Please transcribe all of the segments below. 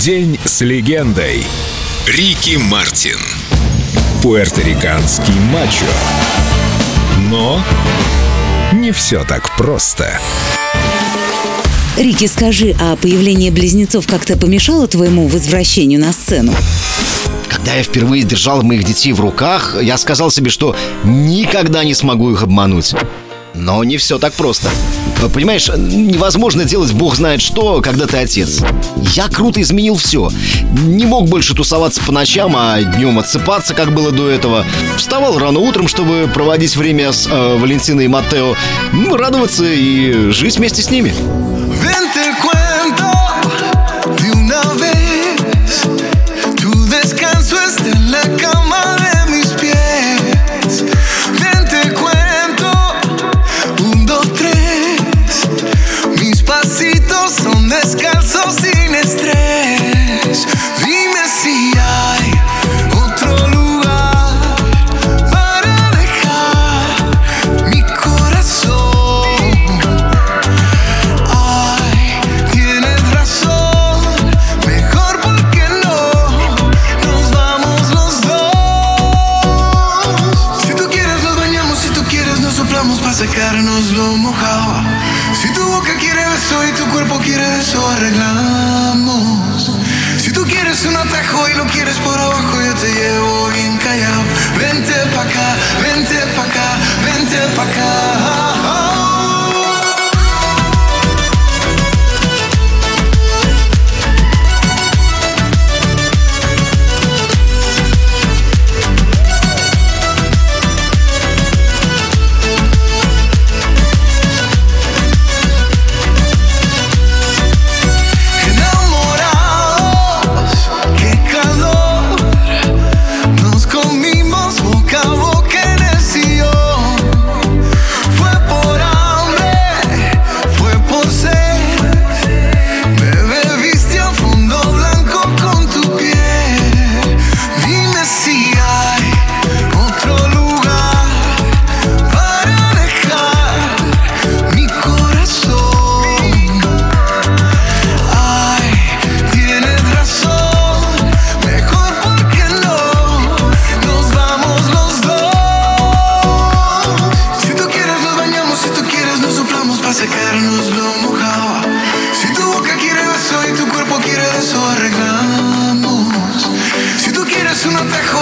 День с легендой. Рики Мартин. Пуэрториканский мачо. Но не все так просто. Рики, скажи, а появление близнецов как-то помешало твоему возвращению на сцену? Когда я впервые держал моих детей в руках, я сказал себе, что никогда не смогу их обмануть. Но не все так просто. Понимаешь, невозможно делать бог знает что, когда ты отец. Я круто изменил все. Не мог больше тусоваться по ночам, а днем отсыпаться, как было до этого. Вставал рано утром, чтобы проводить время с э, Валентиной и Матео. Радоваться и жить вместе с ними. Secarnos lo mojado. Si tu boca quiere beso y tu cuerpo quiere eso, arreglamos. eso no atajo.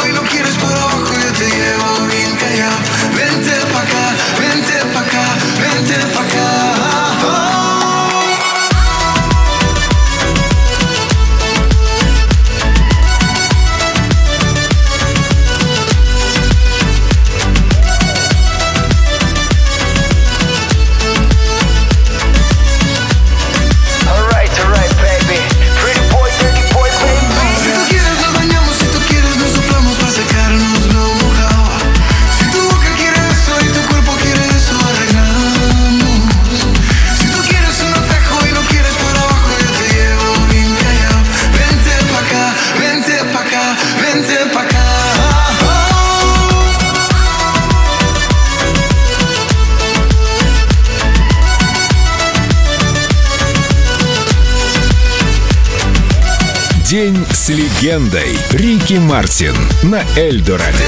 День с легендой. Рики Мартин на Эльдо радио.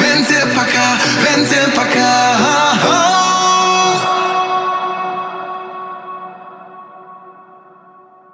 Vente pa'